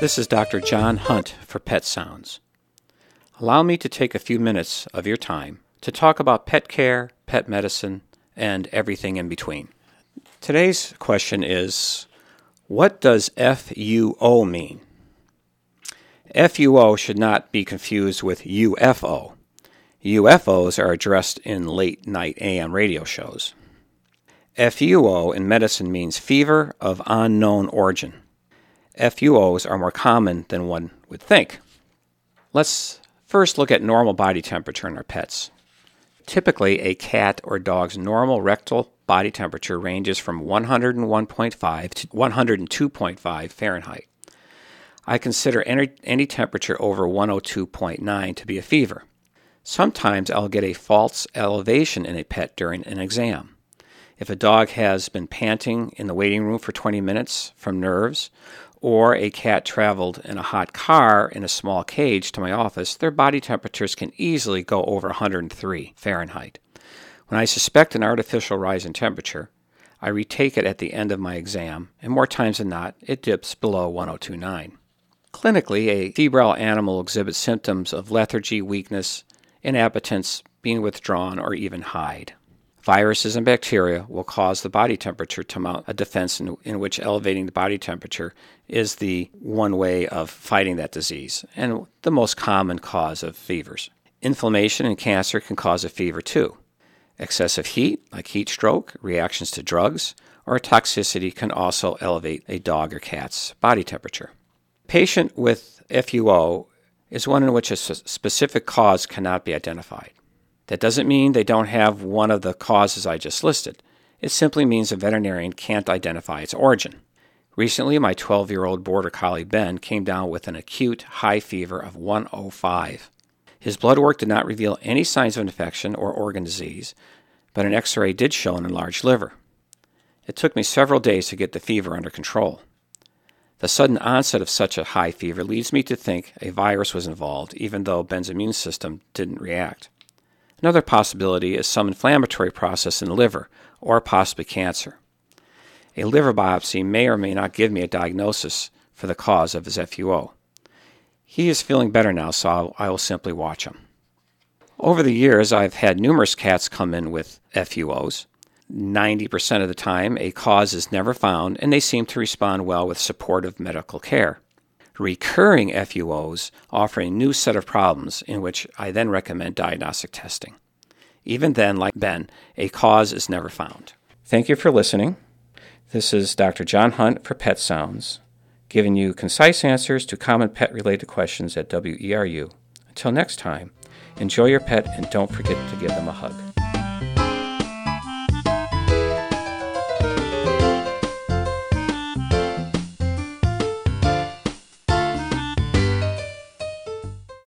This is Dr. John Hunt for Pet Sounds. Allow me to take a few minutes of your time to talk about pet care, pet medicine, and everything in between. Today's question is What does FUO mean? FUO should not be confused with UFO. UFOs are addressed in late night AM radio shows. FUO in medicine means fever of unknown origin. FUOs are more common than one would think. Let's first look at normal body temperature in our pets. Typically, a cat or dog's normal rectal body temperature ranges from 101.5 to 102.5 Fahrenheit. I consider any, any temperature over 102.9 to be a fever. Sometimes I'll get a false elevation in a pet during an exam. If a dog has been panting in the waiting room for 20 minutes from nerves, or a cat traveled in a hot car in a small cage to my office, their body temperatures can easily go over 103 Fahrenheit. When I suspect an artificial rise in temperature, I retake it at the end of my exam, and more times than not, it dips below 1029. Clinically, a febrile animal exhibits symptoms of lethargy, weakness, inappetence, being withdrawn, or even hide. Viruses and bacteria will cause the body temperature to mount a defense in, in, which elevating the body temperature is the one way of fighting that disease and the most common cause of fevers. Inflammation and cancer can cause a fever too. Excessive heat, like heat stroke, reactions to drugs, or toxicity can also elevate a dog or cat's body temperature. Patient with FUO is one in which a specific cause cannot be identified. That doesn't mean they don't have one of the causes I just listed. It simply means a veterinarian can't identify its origin. Recently, my 12 year old border collie Ben came down with an acute high fever of 105. His blood work did not reveal any signs of infection or organ disease, but an x ray did show an enlarged liver. It took me several days to get the fever under control. The sudden onset of such a high fever leads me to think a virus was involved, even though Ben's immune system didn't react. Another possibility is some inflammatory process in the liver, or possibly cancer. A liver biopsy may or may not give me a diagnosis for the cause of his FUO. He is feeling better now, so I will simply watch him. Over the years, I've had numerous cats come in with FUOs. 90% of the time, a cause is never found, and they seem to respond well with supportive medical care recurring FUOs offer a new set of problems in which I then recommend diagnostic testing. Even then, like Ben, a cause is never found. Thank you for listening. This is Dr. John Hunt for Pet Sounds, giving you concise answers to common pet related questions at WERU. Until next time, enjoy your pet and don't forget to give them a hug.